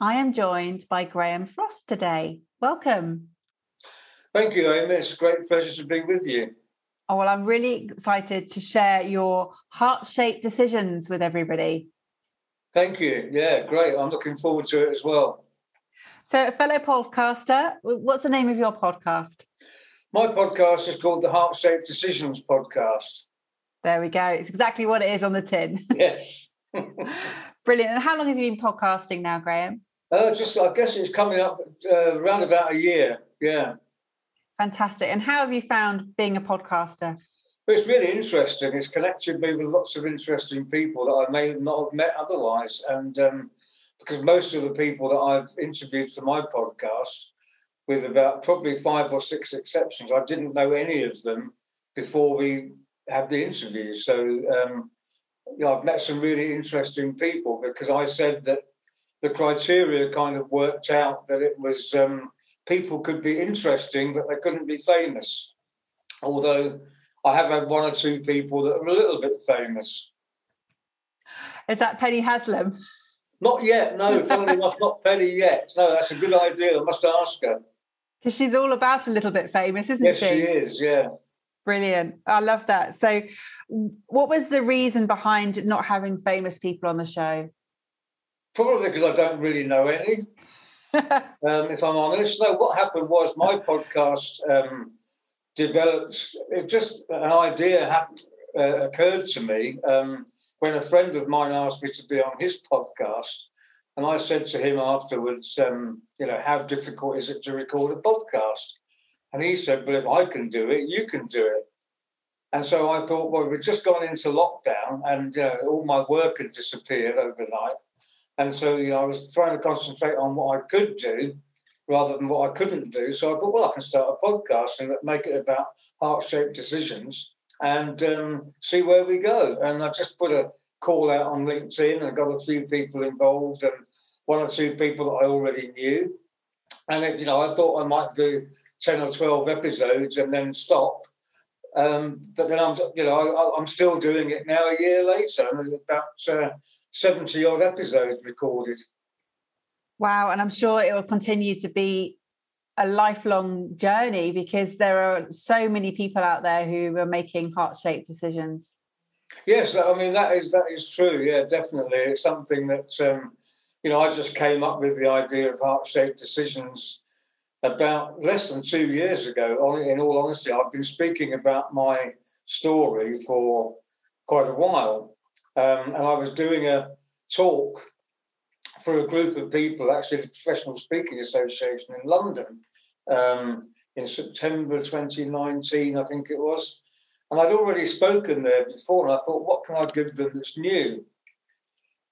I am joined by Graham Frost today. Welcome. Thank you, Amy. It's a great pleasure to be with you. Oh, well, I'm really excited to share your heart shaped decisions with everybody. Thank you. Yeah, great. I'm looking forward to it as well. So, fellow podcaster, what's the name of your podcast? My podcast is called the Heart Shaped Decisions Podcast. There we go. It's exactly what it is on the tin. Yes. Brilliant. And how long have you been podcasting now, Graham? Uh, just, I guess it's coming up uh, around about a year. Yeah. Fantastic. And how have you found being a podcaster? It's really interesting. It's connected me with lots of interesting people that I may not have met otherwise. And um, because most of the people that I've interviewed for my podcast, with about probably five or six exceptions, I didn't know any of them before we had the interview. So um, you know, I've met some really interesting people because I said that the criteria kind of worked out that it was um, people could be interesting, but they couldn't be famous. Although I have had one or two people that are a little bit famous. Is that Penny Haslam? Not yet, no. Funnily enough, not Penny yet. No, that's a good idea. I must ask her. Because she's all about a little bit famous, isn't yes, she? Yes, she is. Yeah. Brilliant. I love that. So, what was the reason behind not having famous people on the show? Probably because I don't really know any. um, if I'm honest, no. What happened was my podcast um, developed. It just an idea happened, uh, occurred to me um, when a friend of mine asked me to be on his podcast, and I said to him afterwards, um, "You know, how difficult is it to record a podcast?" And he said, "Well, if I can do it, you can do it." And so I thought, well, we've just gone into lockdown, and uh, all my work had disappeared overnight. And so you know, I was trying to concentrate on what I could do rather than what I couldn't do. So I thought, well, I can start a podcast and make it about heart-shaped decisions and um, see where we go. And I just put a call out on LinkedIn and got a few people involved and one or two people that I already knew. And it, you know, I thought I might do 10 or 12 episodes and then stop. Um, but then I'm, you know, I, am still doing it now a year later, and there's about uh, 70 odd episodes recorded. Wow, and I'm sure it will continue to be a lifelong journey because there are so many people out there who are making heart-shaped decisions. Yes, I mean that is that is true. Yeah, definitely, it's something that um, you know I just came up with the idea of heart-shaped decisions about less than two years ago. In all honesty, I've been speaking about my story for quite a while. Um, and I was doing a talk for a group of people, actually, the Professional Speaking Association in London um, in September 2019, I think it was. And I'd already spoken there before, and I thought, what can I give them that's new?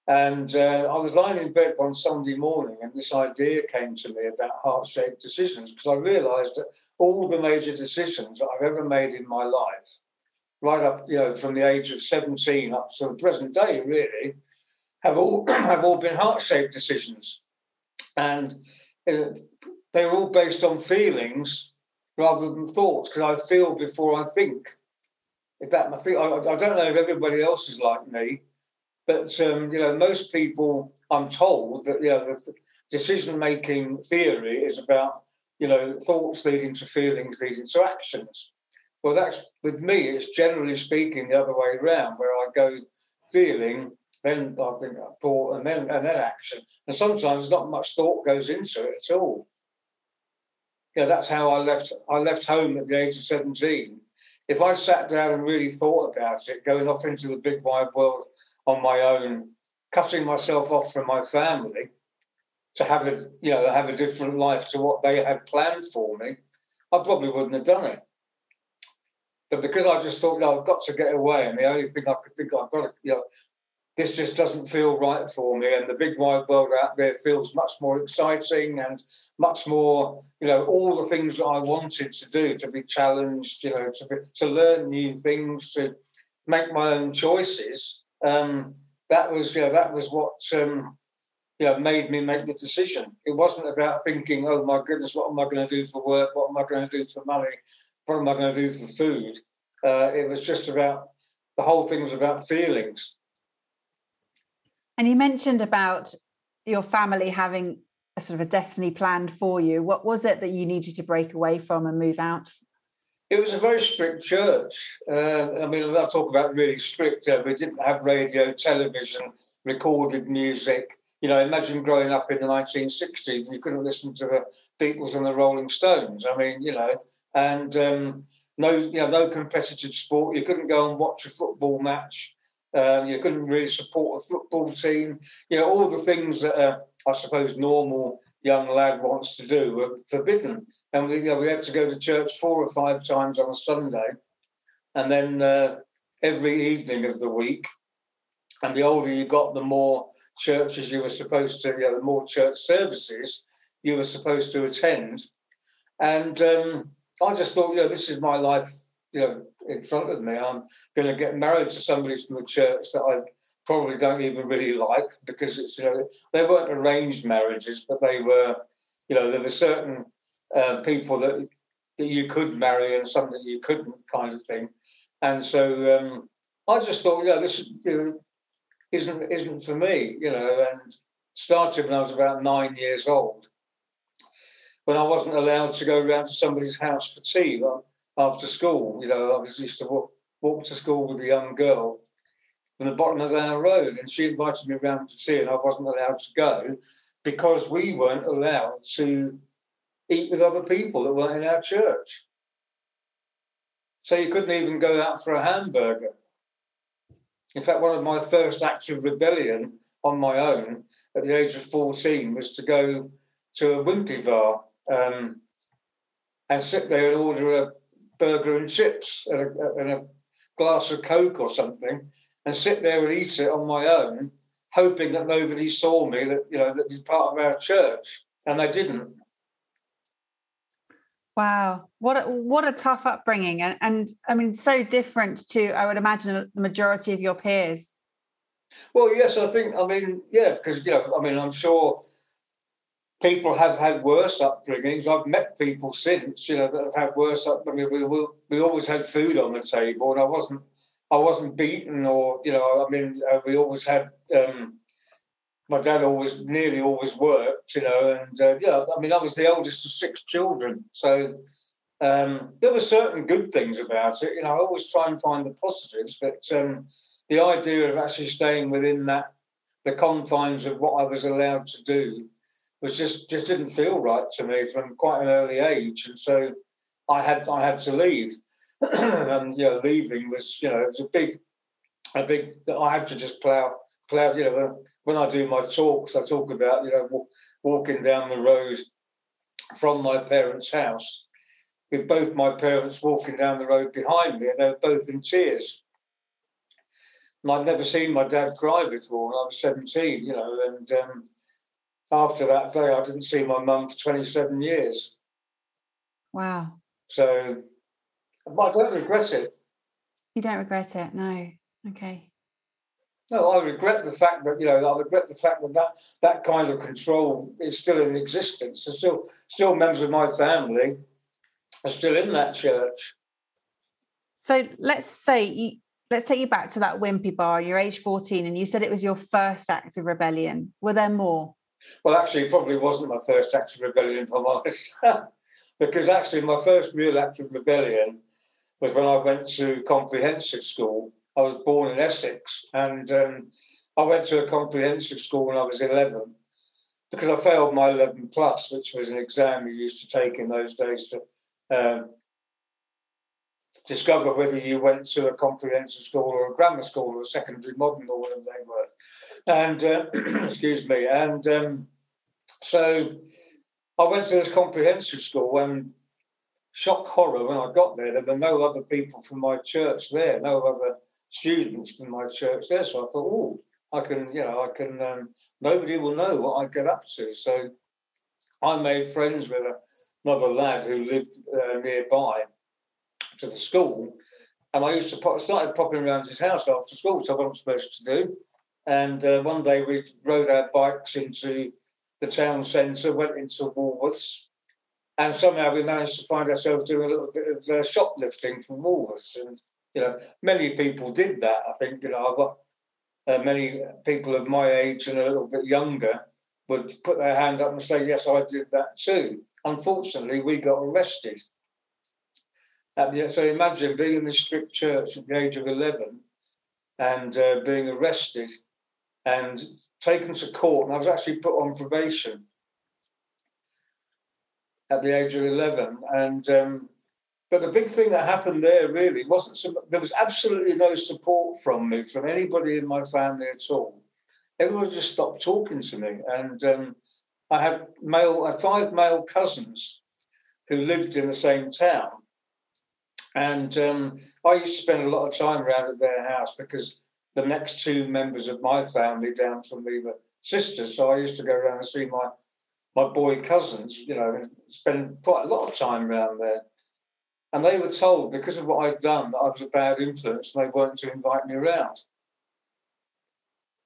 And uh, I was lying in bed one Sunday morning, and this idea came to me about heart shaped decisions because I realized that all the major decisions that I've ever made in my life, right up, you know, from the age of 17 up to the present day, really, have all, have all been heart shaped decisions. And uh, they're all based on feelings rather than thoughts because I feel before I think. If that, I, think I, I don't know if everybody else is like me but um, you know, most people, I'm told that you know the decision-making theory is about you know thoughts leading to feelings leading to actions. Well, that's with me. It's generally speaking the other way around, where I go feeling, then I think thought, and then and then action. And sometimes not much thought goes into it at all. Yeah, that's how I left. I left home at the age of seventeen. If I sat down and really thought about it, going off into the big wide world on my own, cutting myself off from my family to have a you know have a different life to what they had planned for me, I probably wouldn't have done it. But because I just thought, know, I've got to get away, and the only thing I could think I've got to, you know, this just doesn't feel right for me. And the big wide world out there feels much more exciting and much more, you know, all the things that I wanted to do, to be challenged, you know, to be, to learn new things, to make my own choices. Um, that was, you know, that was what, um, you know, made me make the decision. It wasn't about thinking, oh my goodness, what am I going to do for work? What am I going to do for money? What am I going to do for food? Uh, it was just about the whole thing was about feelings and you mentioned about your family having a sort of a destiny planned for you. What was it that you needed to break away from and move out? It was a very strict church. Uh, I mean, I talk about really strict. Uh, we didn't have radio, television, recorded music. You know, imagine growing up in the 1960s and you couldn't listen to the Beatles and the Rolling Stones. I mean, you know, and um, no, you know, no competitive sport. You couldn't go and watch a football match um, you couldn't really support a football team. You know, all the things that uh, I suppose normal young lad wants to do were forbidden. And we, you know, we had to go to church four or five times on a Sunday, and then uh, every evening of the week. And the older you got, the more churches you were supposed to, you know, the more church services you were supposed to attend. And um, I just thought, you know, this is my life you know in front of me. I'm going to get married to somebody from the church that I probably don't even really like because it's you know they weren't arranged marriages, but they were you know there were certain uh, people that that you could marry and some that you couldn't kind of thing. And so um, I just thought, yeah, this you know, isn't isn't for me, you know. And started when I was about nine years old, when I wasn't allowed to go round to somebody's house for tea after school. You know, I was used to walk, walk to school with a young girl from the bottom of our road, and she invited me round to tea, and I wasn't allowed to go because we weren't allowed to eat with other people that weren't in our church. So you couldn't even go out for a hamburger. In fact, one of my first acts of rebellion on my own at the age of 14 was to go to a wimpy bar um, and sit there and order a burger and chips and a, and a glass of Coke or something and sit there and eat it on my own, hoping that nobody saw me, that, you know, that he's part of our church. And they didn't. Wow, what a, what a tough upbringing, and, and I mean, so different to I would imagine the majority of your peers. Well, yes, I think I mean, yeah, because you know, I mean, I'm sure people have had worse upbringings. I've met people since, you know, that have had worse upbringings. We, we, we always had food on the table, and I wasn't I wasn't beaten, or you know, I mean, uh, we always had. Um, my dad always, nearly always worked, you know, and uh, yeah, I mean, I was the oldest of six children, so um, there were certain good things about it. You know, I always try and find the positives, but um, the idea of actually staying within that, the confines of what I was allowed to do, was just just didn't feel right to me from quite an early age, and so I had I had to leave, and you know leaving was you know it was a big a big I had to just plow plow you know when I do my talks I talk about you know walking down the road from my parents' house with both my parents walking down the road behind me and they were both in tears. And I'd never seen my dad cry before when I was 17, you know, and um, after that day, I didn't see my mum for 27 years. Wow. So I don't regret it. You don't regret it? No. Okay. No, I regret the fact that you know I regret the fact that that, that kind of control is still in existence. There's still still members of my family are still in that church. So let's say you, let's take you back to that wimpy bar. You're age 14, and you said it was your first act of rebellion. Were there more? Well, actually, it probably wasn't my first act of rebellion, if I'm honest. because actually, my first real act of rebellion was when I went to comprehensive school. I was born in Essex, and um, I went to a comprehensive school when I was 11 because I failed my 11 plus, which was an exam you used to take in those days to um, discover whether you went to a comprehensive school or a grammar school or a secondary modern or whatever they were. And uh, excuse me, and um, so I went to this comprehensive school and shock horror when I got there, there were no other people from my church there, no other students from my church there. So I thought, oh, I can, you know, I can. Um, nobody will know what I get up to. So I made friends with another lad who lived uh, nearby to the school, and I used to pop, started popping around his house after school, which I wasn't supposed to do. And uh, one day we rode our bikes into the town centre, went into Woolworths, and somehow we managed to find ourselves doing a little bit of uh, shoplifting from Woolworths. And you know, many people did that. I think you know, uh, many people of my age and a little bit younger would put their hand up and say, "Yes, I did that too." Unfortunately, we got arrested. The, so imagine being in the strict church at the age of eleven and uh, being arrested and taken to court. And I was actually put on probation at the age of 11. And um, but the big thing that happened there really wasn't some, there was absolutely no support from me from anybody in my family at all. Everyone just stopped talking to me, and um, I had male, I had five male cousins who lived in the same town, and um, I used to spend a lot of time around at their house because the next two members of my family down from me were sisters, so I used to go around and see my my boy cousins, you know, and spend quite a lot of time around there. And they were told because of what I'd done that I was a bad influence and they weren't to invite me around.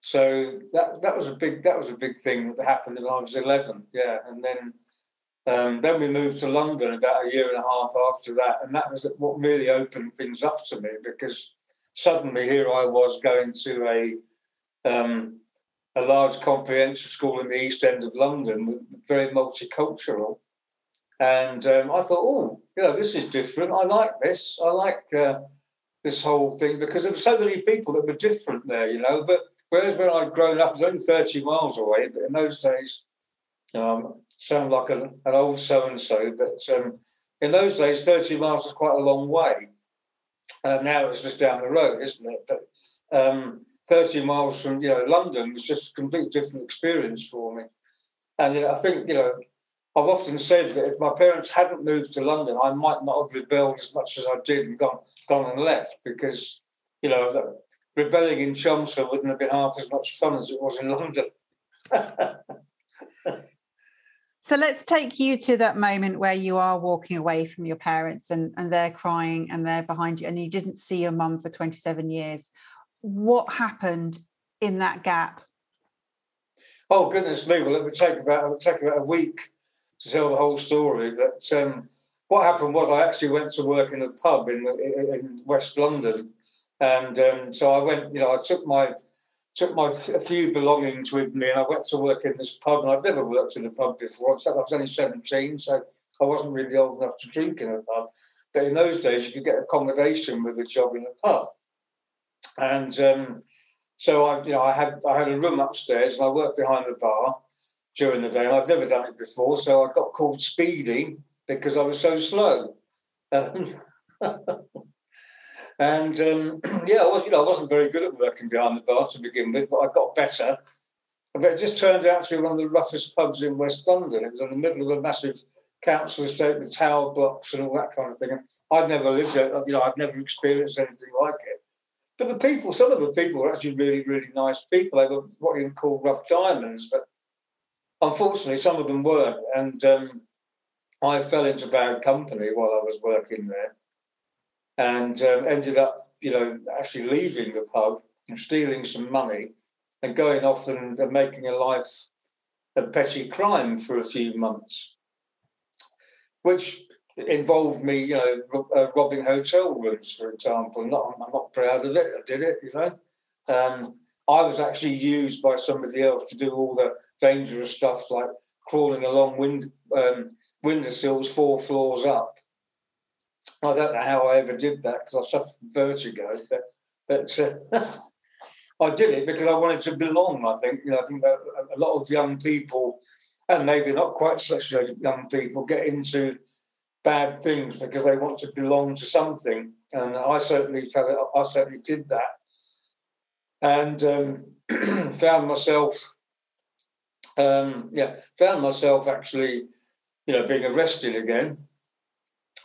So that that was a big that was a big thing that happened when I was 11. Yeah, and then um, then we moved to London about a year and a half after that, and that was what really opened things up to me because suddenly here I was going to a um, a large comprehensive school in the East End of London, very multicultural. And um, I thought, oh, you know, this is different. I like this. I like uh, this whole thing because there were so many people that were different there, you know. But whereas when I'd grown up, it was only 30 miles away, but in those days, um, sound like an, an old so and so, but um, in those days, 30 miles was quite a long way. Uh, now it's just down the road, isn't it? But um, 30 miles from you know London was just a completely different experience for me. And you know, I think you know I've often said that if my parents hadn't moved to London, I might not have rebelled as much as I did and gone gone and left because you know rebelling in Chelmsford wouldn't have been half as much fun as it was in London. so let's take you to that moment where you are walking away from your parents and, and they're crying and they're behind you and you didn't see your mum for 27 years what happened in that gap? Oh goodness me! Well, it would take about it would take about a week to tell the whole story. That um, what happened was I actually went to work in a pub in in West London, and um, so I went. You know, I took my took my a few belongings with me, and I went to work in this pub. And I'd never worked in a pub before. I was only seventeen, so I wasn't really old enough to drink in a pub. But in those days, you could get accommodation with a job in a pub. And um, so I, you know, I had I had a room upstairs, and I worked behind the bar during the day. And I've never done it before, so I got called Speedy because I was so slow. Um, and um, yeah, I was, you know, I wasn't very good at working behind the bar to begin with, but I got better. But it just turned out to be one of the roughest pubs in West London. It was in the middle of a massive council estate with tower blocks and all that kind of thing. I'd never lived it, you know, I'd never experienced anything like it. But the people, some of the people were actually really, really nice people. They were what you would call rough diamonds, but unfortunately, some of them weren't. And um, I fell into bad company while I was working there, and um, ended up, you know, actually leaving the pub and stealing some money and going off and, and making a life of petty crime for a few months, which involved me, you know, uh, robbing hotel rooms, for example. Not, I'm not proud of it. I did it, you know. Um, I was actually used by somebody else to do all the dangerous stuff like crawling along wind, um, windowsills four floors up. I don't know how I ever did that because I suffered vertigo, but, but uh, I did it because I wanted to belong. I think you know I think that a lot of young people, and maybe not quite such young people, get into bad things because they want to belong to something. And I certainly felt I certainly did that. And um, found myself, um, yeah, found myself actually, you know, being arrested again.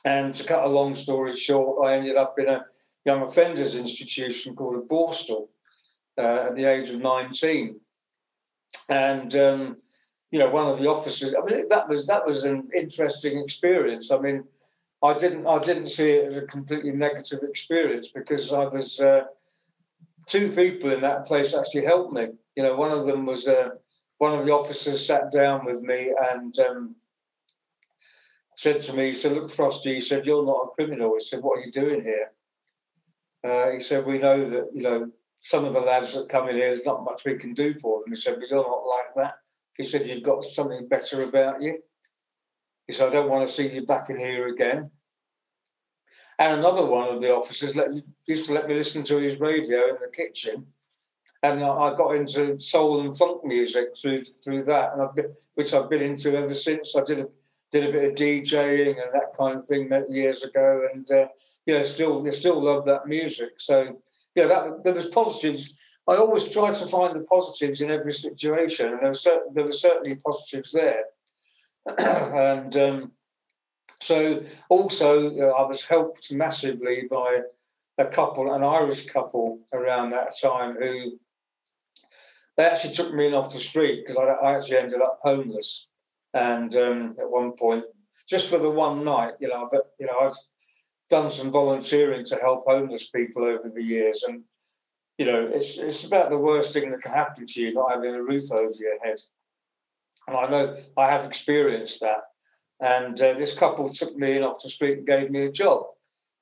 And to cut a long story short, I ended up in a young offenders institution called a Borstal. uh, at the age of 19. And, um, you know, one of the officers, I mean, that was that was an interesting experience. I mean, I didn't I didn't see it as a completely negative experience because I was uh, two people in that place actually helped me. You know, one of them was uh, one of the officers sat down with me and um, said to me, he said, "Look, Frosty," he said, "You're not a criminal." He said, "What are you doing here?" Uh, he said, "We know that you know some of the lads that come in here. There's not much we can do for them." He said, "But you're not like that." He said, "You've got something better about you." He said, "I don't want to see you back in here again." And another one of the officers let, used to let me listen to his radio in the kitchen, and I got into soul and funk music through through that, and I've been, which I've been into ever since. I did a did a bit of DJing and that kind of thing years ago, and uh, yeah, still still love that music. So yeah, that there was positives. I always try to find the positives in every situation, and there were certain, there were certainly positives there, and. Um, so also, I was helped massively by a couple, an Irish couple around that time who they actually took me in off the street because I, I, actually ended up homeless. And um, at one point, just for the one night, you know, but you know, I've done some volunteering to help homeless people over the years, and you know, it's it's about the worst thing that can happen to you not having a roof over your head. And I know I have experienced that. And uh, this couple took me in off the street and gave me a job.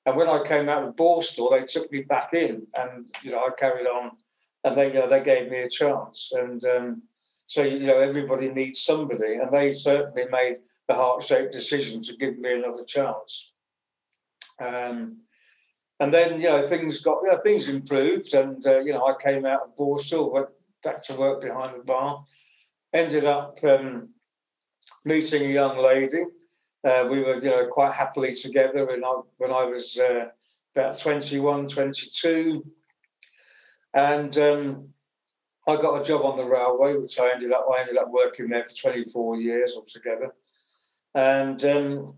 And when I came out of Borstal, they took me back in, and you know I carried on, and they you know, they gave me a chance. And um, so you know everybody needs somebody, and they certainly made the heart-shaped decision to give me another chance. Um, and then you know things got yeah, things improved, and uh, you know I came out of Borstal, went back to work behind the bar, ended up um, meeting a young lady. Uh, we were, you know, quite happily together when I, when I was uh, about 21, 22. And um, I got a job on the railway, which I ended up, I ended up working there for 24 years altogether. And um,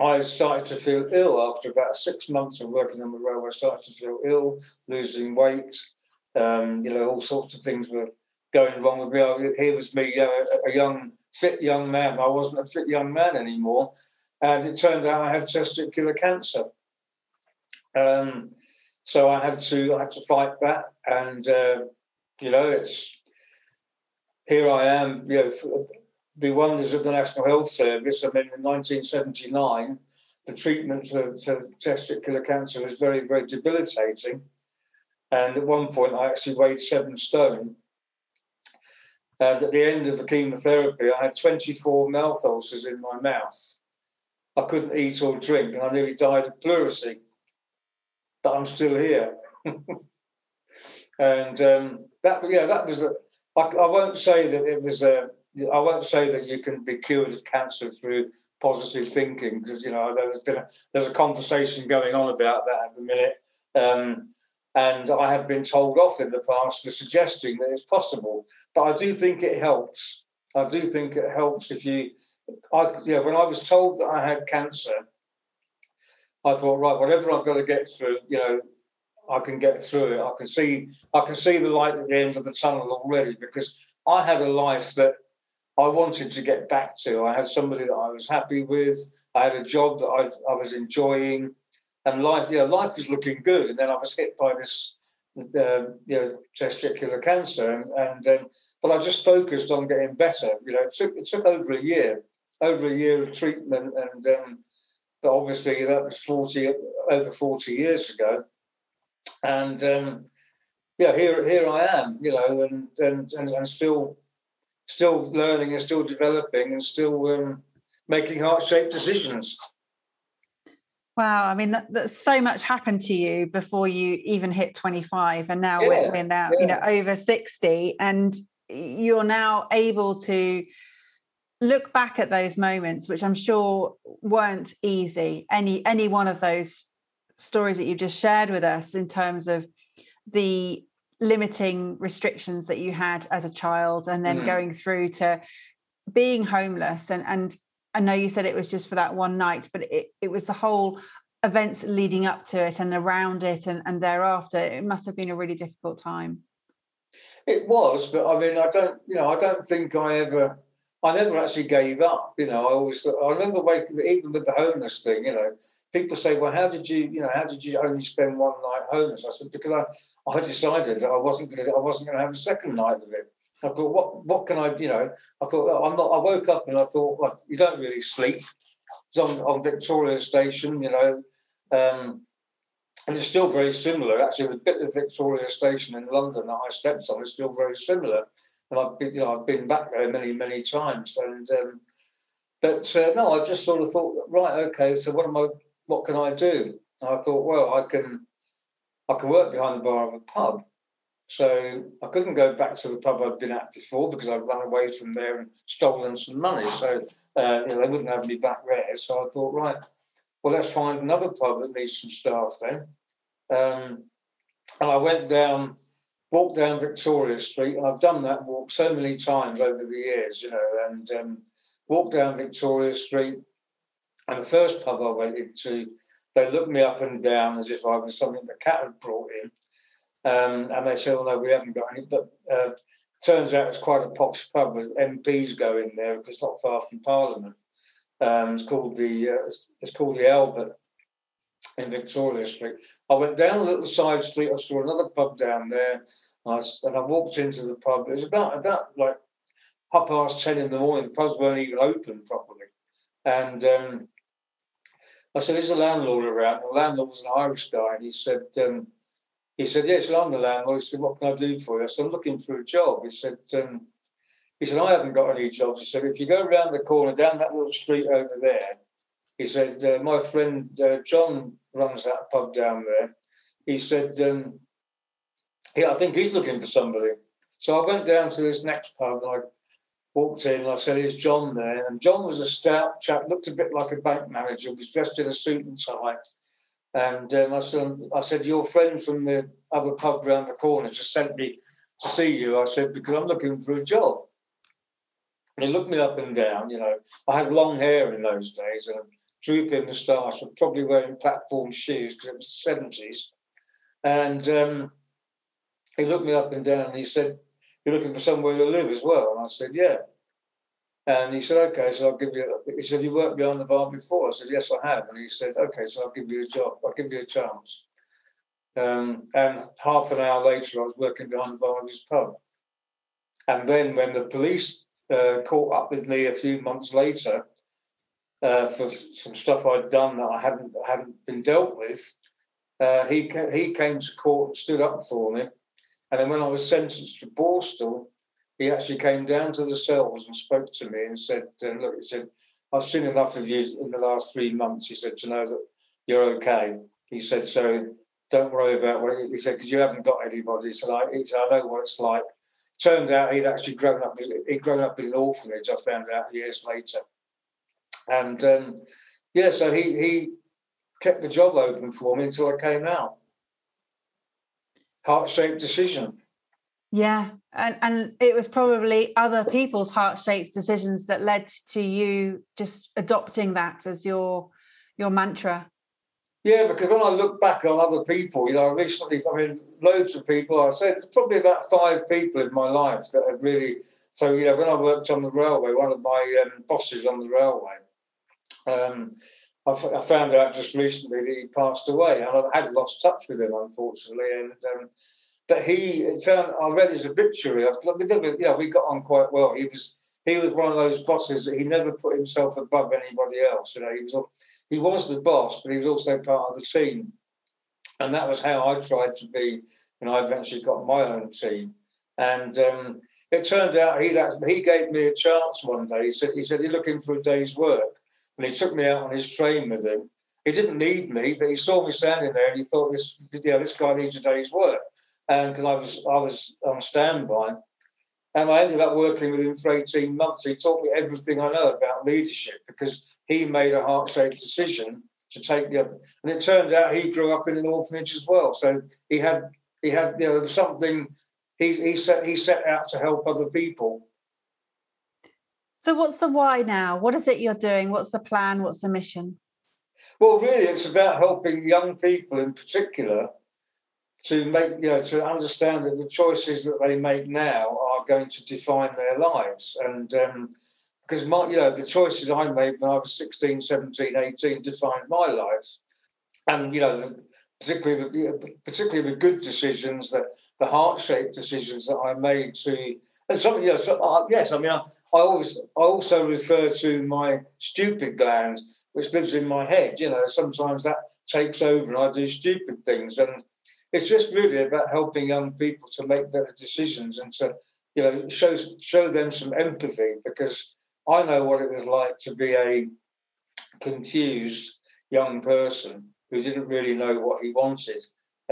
I started to feel ill after about six months of working on the railway. I started to feel ill, losing weight. Um, you know, all sorts of things were going wrong with me. Here was me, you know, a young fit young man. I wasn't a fit young man anymore. And it turned out I had testicular cancer. Um, so I had to I had to fight that, and uh, you know it's here I am. You know the wonders of the National Health Service. I mean, in 1979, the treatment for, for testicular cancer was very very debilitating, and at one point I actually weighed seven stone. And at the end of the chemotherapy, I had 24 mouth ulcers in my mouth. I couldn't eat or drink, and I nearly died of pleurisy. But I'm still here. and um, that, yeah, that was. A, I, I won't say that it was a. I won't say that you can be cured of cancer through positive thinking because you know there's been a, there's a conversation going on about that at the minute. Um, and I have been told off in the past for suggesting that it's possible. But I do think it helps. I do think it helps if you, I, yeah, when I was told that I had cancer, I thought, right, whatever I've got to get through, you know, I can get through it. I can see, I can see the light at the end of the tunnel already because I had a life that I wanted to get back to. I had somebody that I was happy with. I had a job that I, I was enjoying and life, know, life was looking good. And then I was hit by this, uh, you know, testicular cancer, and, and um, but I just focused on getting better. You know, it took it took over a year, over a year of treatment, and um, but obviously that was forty over forty years ago, and um, yeah, here here I am, you know, and and and, and still still learning and still developing and still um, making heart shaped decisions. Wow, I mean, that, that, so much happened to you before you even hit 25, and now yeah, we're, we're, now yeah. you know over 60, and you're now able to look back at those moments, which I'm sure weren't easy. Any any one of those stories that you've just shared with us in terms of the limiting restrictions that you had as a child, and then mm. going through to being homeless and and I know you said it was just for that one night, but it, it was the whole events leading up to it and around it and, and thereafter, it must have been a really difficult time. It was, but I mean, I don't, you know, I don't think I ever, I never actually gave up. You know, I always, I remember waking, even with the homeless thing, you know, people say, well, how did you, you know, how did you only spend one night homeless? I said, because I, I decided I wasn't going to, I wasn't going to have a second night of it. I thought, what, what can I, you know, I thought, I'm not, I woke up and I thought, well, you don't really sleep. It's on, on Victoria Station, you know, um, and it's still very similar. Actually, the bit of Victoria Station in London that I slept on is still very similar. And I've been, you know, I've been back there many, many times. And um, but uh, no, I just sort of thought, right, okay. So what am I? What can I do? And I thought, well, I can, I can work behind the bar of a pub. So I couldn't go back to the pub I'd been at before because I'd run away from there and stolen some money. So uh, you know, they wouldn't have me back there. So I thought, right, well, let's find another pub that needs some staff then. Um, and I went down, walked down Victoria Street, and I've done that walk so many times over the years, you know, and um, walked down Victoria Street. And the first pub I went into, they looked me up and down as if I was something the cat had brought in. Um, and they said, well, no, we haven't got any." But uh, turns out it's quite a posh pub MPs go in there because it's not far from Parliament. Um, it's called the uh, it's, it's, called the Albert in Victoria Street. I went down a little side street. I saw another pub down there, and I, and I walked into the pub. It was about about like half past ten in the morning. The pubs weren't even open properly, and um, I said, "Is the landlord around?" The landlord was an Irish guy, and he said. Um, he said, Yes, I'm the landlord. He said, What can I do for you? I said, I'm looking for a job. He said, um, he said, I haven't got any jobs. He said, if you go around the corner, down that little street over there, he said, uh, my friend uh, John runs that pub down there. He said, um, yeah, I think he's looking for somebody. So I went down to this next pub and I walked in and I said, is John there? And John was a stout chap, looked a bit like a bank manager, was dressed in a suit and tie. And um, I, said, I said, your friend from the other pub round the corner just sent me to see you. I said, because I'm looking for a job. And he looked me up and down. You know, I had long hair in those days and a drooping moustache. I'm probably wearing platform shoes because it was the 70s. And um, he looked me up and down and he said, You're looking for somewhere to live as well? And I said, Yeah. And he said, Okay, so I'll give you, he said, You worked behind the bar before? I said, Yes, I have. And he said, Okay, so I'll give you a job, I'll give you a chance. Um, and half an hour later, I was working behind the bar of his pub. And then when the police uh, caught up with me a few months later uh, for some stuff I'd done that I hadn't hadn't been dealt with. Uh, he he came to court and stood up for me, and then when I was sentenced to Borstal, he actually came down to the cells and spoke to me and said, uh, "Look," he said, "I've seen enough of you in the last three months." He said to know that you're okay. He said, "So." Don't worry about what he said because you haven't got anybody. Said, I, he said, I know what it's like turned out he'd actually grown up he'd grown up in an orphanage. I found out years later, and um, yeah, so he he kept the job open for me until I came out. Heart shaped decision. Yeah, and and it was probably other people's heart shaped decisions that led to you just adopting that as your your mantra. Yeah, because when I look back on other people, you know, recently, I mean, loads of people, I said, probably about five people in my life that have really. So, you know, when I worked on the railway, one of my um, bosses on the railway, um, I, f- I found out just recently that he passed away, and I had lost touch with him, unfortunately. And um, but he found I read his obituary. I, you know, we got on quite well. He was he was one of those bosses that he never put himself above anybody else. You know, he was he was the boss, but he was also part of the team. And that was how I tried to be when I eventually got my own team. And um, it turned out he he gave me a chance one day. He said he said you're looking for a day's work, and he took me out on his train with him. He didn't need me, but he saw me standing there, and he thought this yeah this guy needs a day's work. And because I was I was on standby, and I ended up working with him for 18 months. He taught me everything I know about leadership because he made a heart-shaped decision to take the and it turned out he grew up in an orphanage as well. So he had he had you know something he he set he set out to help other people. So what's the why now? What is it you're doing? What's the plan? What's the mission? Well, really, it's about helping young people in particular to make, you know, to understand that the choices that they make now going to define their lives. And um, because my, you know, the choices I made when I was 16, 17, 18 defined my life. And, you know, the, particularly the, particularly the good decisions, the, the heart-shaped decisions that I made to, and some, you know, so, uh, yes, I mean, I, I always, I also refer to my stupid gland, which lives in my head. You know, sometimes that takes over and I do stupid things. And it's just really about helping young people to make better decisions and to, you know, show, show them some empathy because I know what it was like to be a confused young person who didn't really know what he wanted.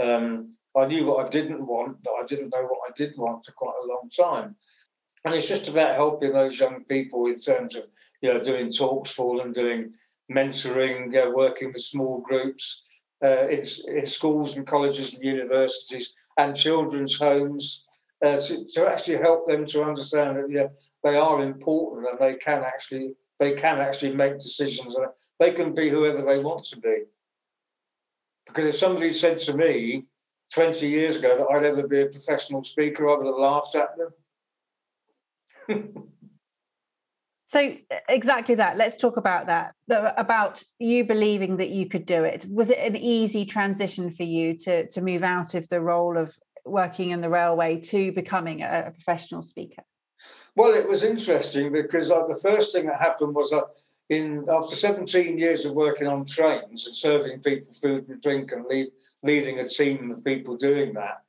Um, I knew what I didn't want, but I didn't know what I did want for quite a long time. And it's just about helping those young people in terms of, you know, doing talks for them, doing mentoring, uh, working with small groups uh, in, in schools and colleges and universities and children's homes. Uh, to, to, actually help them to understand that yeah, they are important and they can actually they can actually make decisions and they can be whoever they want to be. Because if somebody said to me 20 years ago that I'd ever be a professional speaker, I would have laughed at them. so exactly that. Let's talk about that. About you believing that you could do it. Was it an easy transition for you to to move out of the role of working in the railway to becoming a, a professional speaker? Well, it was interesting because uh, the first thing that happened was uh, in after 17 years of working on trains and serving people food and drink and lead, leading a team of people doing that,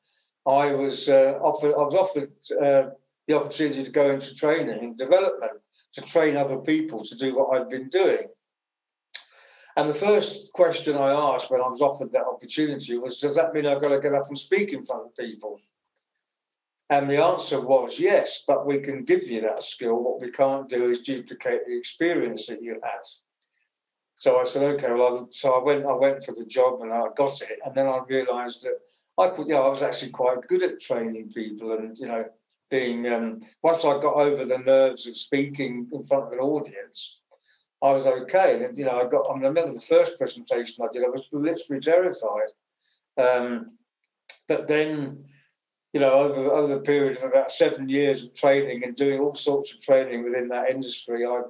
I was uh, offered I was offered uh, the opportunity to go into training and development to train other people to do what I've been doing. And the first question I asked when I was offered that opportunity was, "Does that mean I've got to get up and speak in front of people?" And the answer was yes, but we can give you that skill. What we can't do is duplicate the experience that you had. So I said, okay, well, so I went, I went for the job and I got it, and then I realised that I could, you know, I was actually quite good at training people, and you know, being um, once I got over the nerves of speaking in front of an audience, I was okay. And you know, I got. I, mean, I remember the first presentation I did, I was literally terrified. Um, but then you know, over, over the period of about seven years of training and doing all sorts of training within that industry, I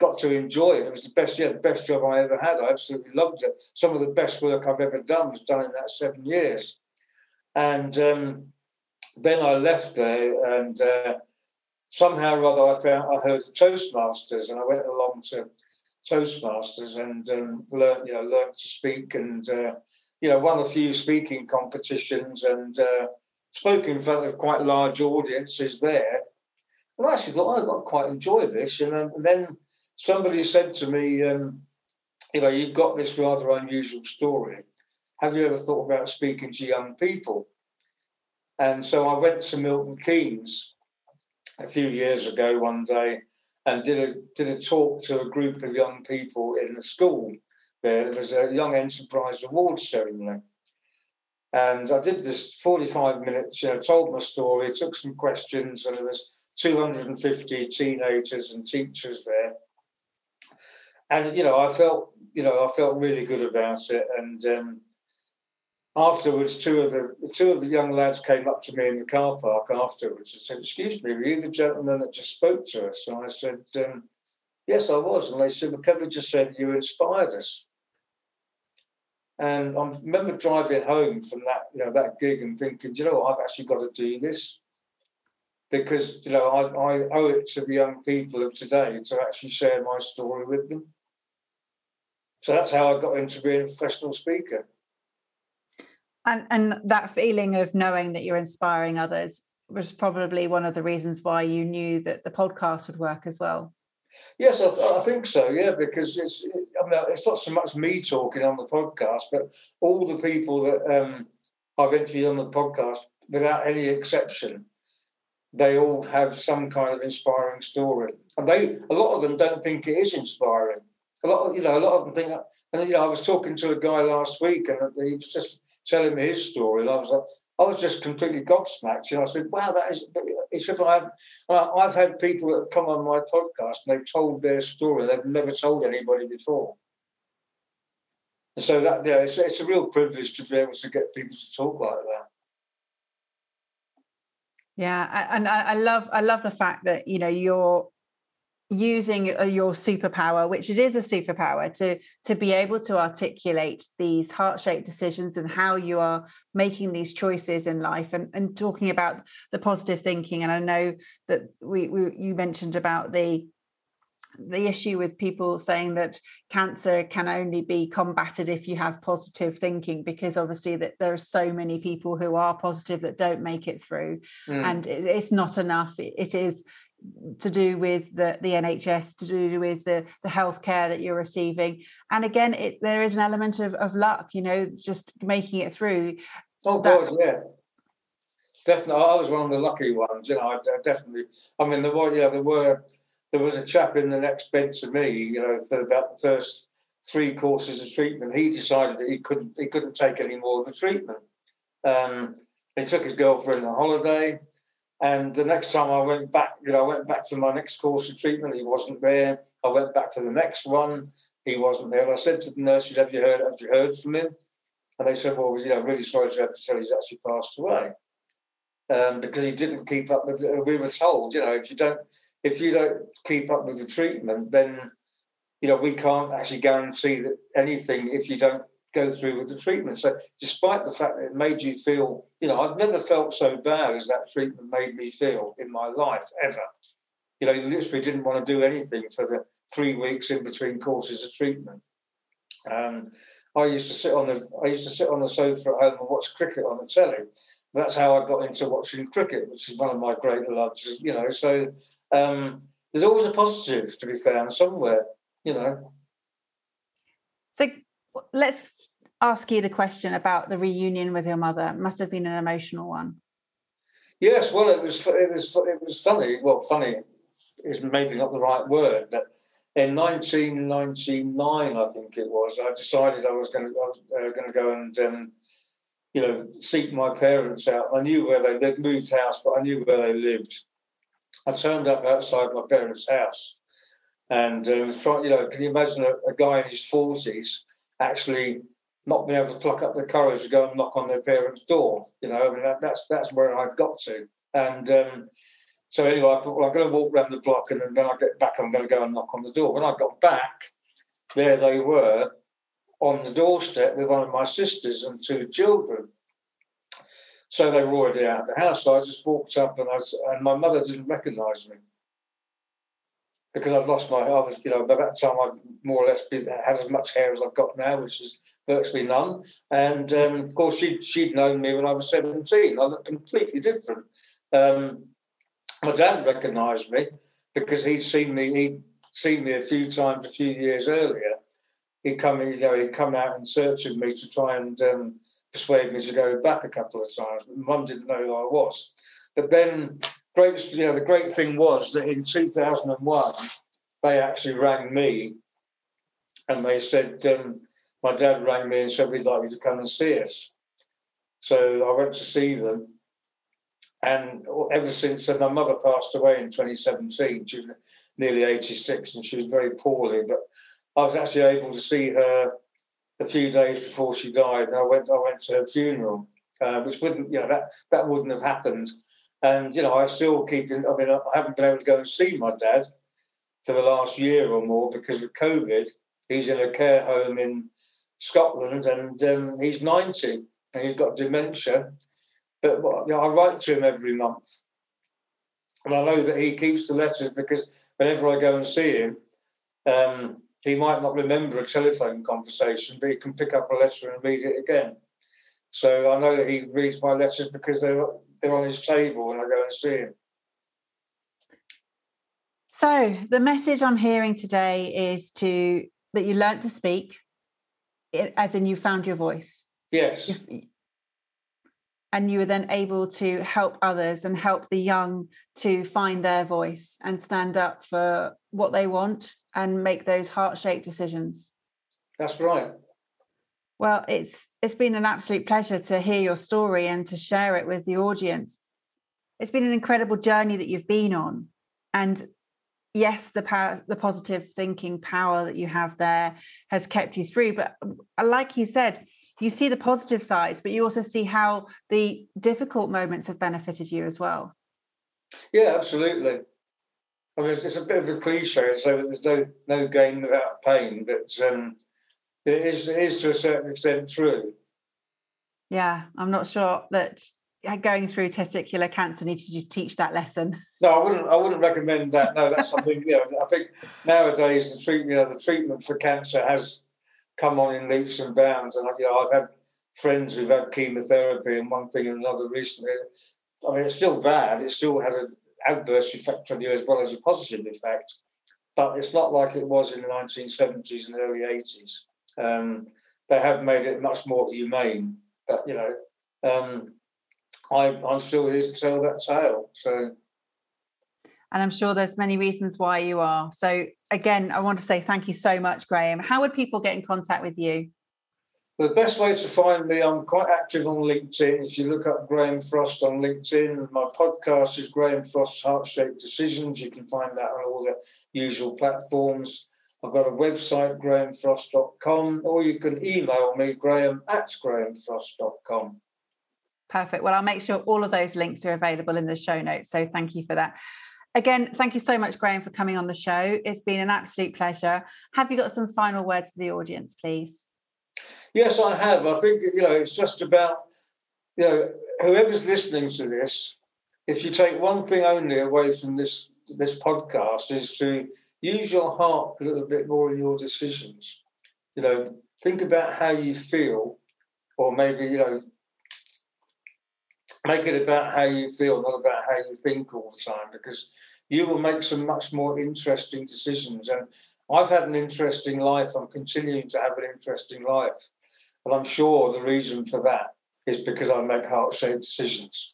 got to enjoy it. It was the best, yeah, the best job I ever had. I absolutely loved it. Some of the best work I've ever done was done in that seven years. And um, then I left there, and uh, somehow or other, I found I heard of Toastmasters, and I went along to Toastmasters and um, learned, you know, to speak, and uh, you know, won a few speaking competitions, and uh, spoke in front of quite large audiences there. And I actually thought, oh, I quite enjoy this. And then, and then somebody said to me, um, you know, you've got this rather unusual story. Have you ever thought about speaking to young people? And so I went to Milton Keynes a few years ago one day and did a did a talk to a group of young people in the school. There was a Young Enterprise Awards ceremony. And I did this 45 minutes, you know, told my story, took some questions, and there was 250 teenagers and teachers there. And you know, I felt, you know, I felt really good about it. And um, afterwards, two of the two of the young lads came up to me in the car park afterwards and said, "Excuse me, were you the gentleman that just spoke to us?" And I said, um, "Yes, I was." And they said, "Well, Kevin just said you inspired us." And I remember driving home from that, you know, that gig and thinking, you know, what, I've actually got to do this because you know I, I owe it to the young people of today to actually share my story with them. So that's how I got into being a professional speaker. And and that feeling of knowing that you're inspiring others was probably one of the reasons why you knew that the podcast would work as well. Yes, I, I, think so. Yeah, because it's I mean it's not so much me talking on the podcast, but all the people that um, I've interviewed on the podcast, without any exception, they all have some kind of inspiring story, and they a lot of them don't think it is inspiring. A lot, of, you know, a lot of them think. And you know, I was talking to a guy last week, and he was just telling me his story, and I was like, I was just completely gobsmacked. You know, I said, "Wow, that is." He said, "I've I've had people that have come on my podcast and they've told their story. They've never told anybody before." And so that yeah, it's, it's a real privilege to be able to get people to talk like that. Yeah, and I love I love the fact that you know you're using your superpower which it is a superpower to to be able to articulate these heart-shaped decisions and how you are making these choices in life and, and talking about the positive thinking. And i know that we, we you mentioned about the the issue with people saying that cancer can only be combated if you have positive thinking because obviously that there are so many people who are positive that don't make it through. Mm. and it, it's not enough. It is to do with the, the NHS, to do with the, the healthcare that you're receiving. And again, it, there is an element of, of luck, you know, just making it through. Oh, that, God, yeah. Definitely. I was one of the lucky ones, you know, I, I definitely, I mean, there were, yeah, there were, there was a chap in the next bed to me, you know, for about the first three courses of treatment. He decided that he couldn't, he couldn't take any more of the treatment. Um, he took his girlfriend on holiday and the next time I went back, you know, I went back to my next course of treatment. He wasn't there. I went back to the next one. He wasn't there. And I said to the nurses, "Have you heard? Have you heard from him?" And they said, "Well, you know, really sorry to have to tell you he's actually passed away um, because he didn't keep up with. We were told, you know, if you don't, if you don't keep up with the treatment, then you know we can't actually guarantee that anything if you don't go through with the treatment. So, despite the fact that it made you feel, you know, I've never felt so bad as that treatment made me feel in my life ever. You know, you literally didn't want to do anything for the three weeks in between courses of treatment. Um, I used to sit on the I used to sit on the sofa at home and watch cricket on the telly. That's how I got into watching cricket, which is one of my great loves. You know, so um, there's always a positive to be found somewhere. You know. So let's ask you the question about the reunion with your mother. It must have been an emotional one. Yes, well, it was it was it was funny. Well, funny is maybe not the right word, but in 1999, I think it was, I decided I was going to uh, going to go and um, you know seek my parents out. I knew where they they'd moved house, but I knew where they lived. I turned up outside my parents' house, and uh, was trying. You know, can you imagine a, a guy in his forties? Actually not being able to pluck up the courage to go and knock on their parents' door. You know, I mean that, that's that's where I've got to. And um, so anyway, I thought, well, I'm going to walk around the block, and then I get back, I'm going to go and knock on the door. When I got back, there they were on the doorstep with one of my sisters and two children. So they were already out of the house. So I just walked up, and I and my mother didn't recognise me because I'd lost my, I was, you know, by that time I more or less had as much hair as I've got now, which is virtually none. And um, of course, she'd, she'd known me when I was 17. I looked completely different. Um, my dad recognised me because he'd seen me, he'd seen me a few times a few years earlier. He'd come, you know, he'd come out in search of me to try and um, persuade me to go back a couple of times. Mum didn't know who I was. But then great, you know, the great thing was that in 2001, they actually rang me and they said, um, my dad rang me and said, we'd like you to come and see us. So I went to see them. And ever since, and my mother passed away in 2017, she was nearly 86 and she was very poorly, but I was actually able to see her a few days before she died. And I went, I went to her funeral, uh, which wouldn't, you know, that, that wouldn't have happened and, you know, I still keep, I mean, I haven't been able to go and see my dad for the last year or more because of COVID. He's in a care home in Scotland and um, he's 90 and he's got dementia. But you know, I write to him every month. And I know that he keeps the letters because whenever I go and see him, um, he might not remember a telephone conversation, but he can pick up a letter and read it again. So I know that he reads my letters because they're they're on his table when I go and see him. So the message I'm hearing today is to that you learnt to speak, as in you found your voice. Yes. And you were then able to help others and help the young to find their voice and stand up for what they want and make those heart-shaped decisions. That's right. Well, it's it's been an absolute pleasure to hear your story and to share it with the audience. It's been an incredible journey that you've been on. And yes, the power, the positive thinking power that you have there has kept you through. But uh, like you said, you see the positive sides, but you also see how the difficult moments have benefited you as well. Yeah, absolutely. I mean, it's, a bit of a cliche, so there's no no gain without pain, but um, it is it is to a certain extent true. Yeah, I'm not sure that going through testicular cancer needed you to teach that lesson. No, I wouldn't. I wouldn't recommend that. No, that's something. you know, I think nowadays the treatment, you know, the treatment for cancer has come on in leaps and bounds. And you know, I've had friends who've had chemotherapy and one thing and another recently. I mean, it's still bad. It still has an adverse effect on you as well as a positive effect. But it's not like it was in the 1970s and early 80s. Um, they have made it much more humane. But you know, um, I, I'm still here to tell that tale. So, and I'm sure there's many reasons why you are. So, again, I want to say thank you so much, Graham. How would people get in contact with you? The best way to find me, I'm quite active on LinkedIn. If you look up Graham Frost on LinkedIn, my podcast is Graham Frost's Heart Shaped Decisions. You can find that on all the usual platforms. I've got a website, grahamfrost.com, or you can email me, graham at grahamfrost.com. Perfect. Well, I'll make sure all of those links are available in the show notes. So thank you for that. Again, thank you so much, Graham, for coming on the show. It's been an absolute pleasure. Have you got some final words for the audience, please? Yes, I have. I think, you know, it's just about, you know, whoever's listening to this, if you take one thing only away from this this podcast is to use your heart a little bit more in your decisions. You know, think about how you feel, or maybe, you know, make it about how you feel, not about how you think all the time, because you will make some much more interesting decisions. And I've had an interesting life. I'm continuing to have an interesting life. And I'm sure the reason for that is because I make heart shaped decisions.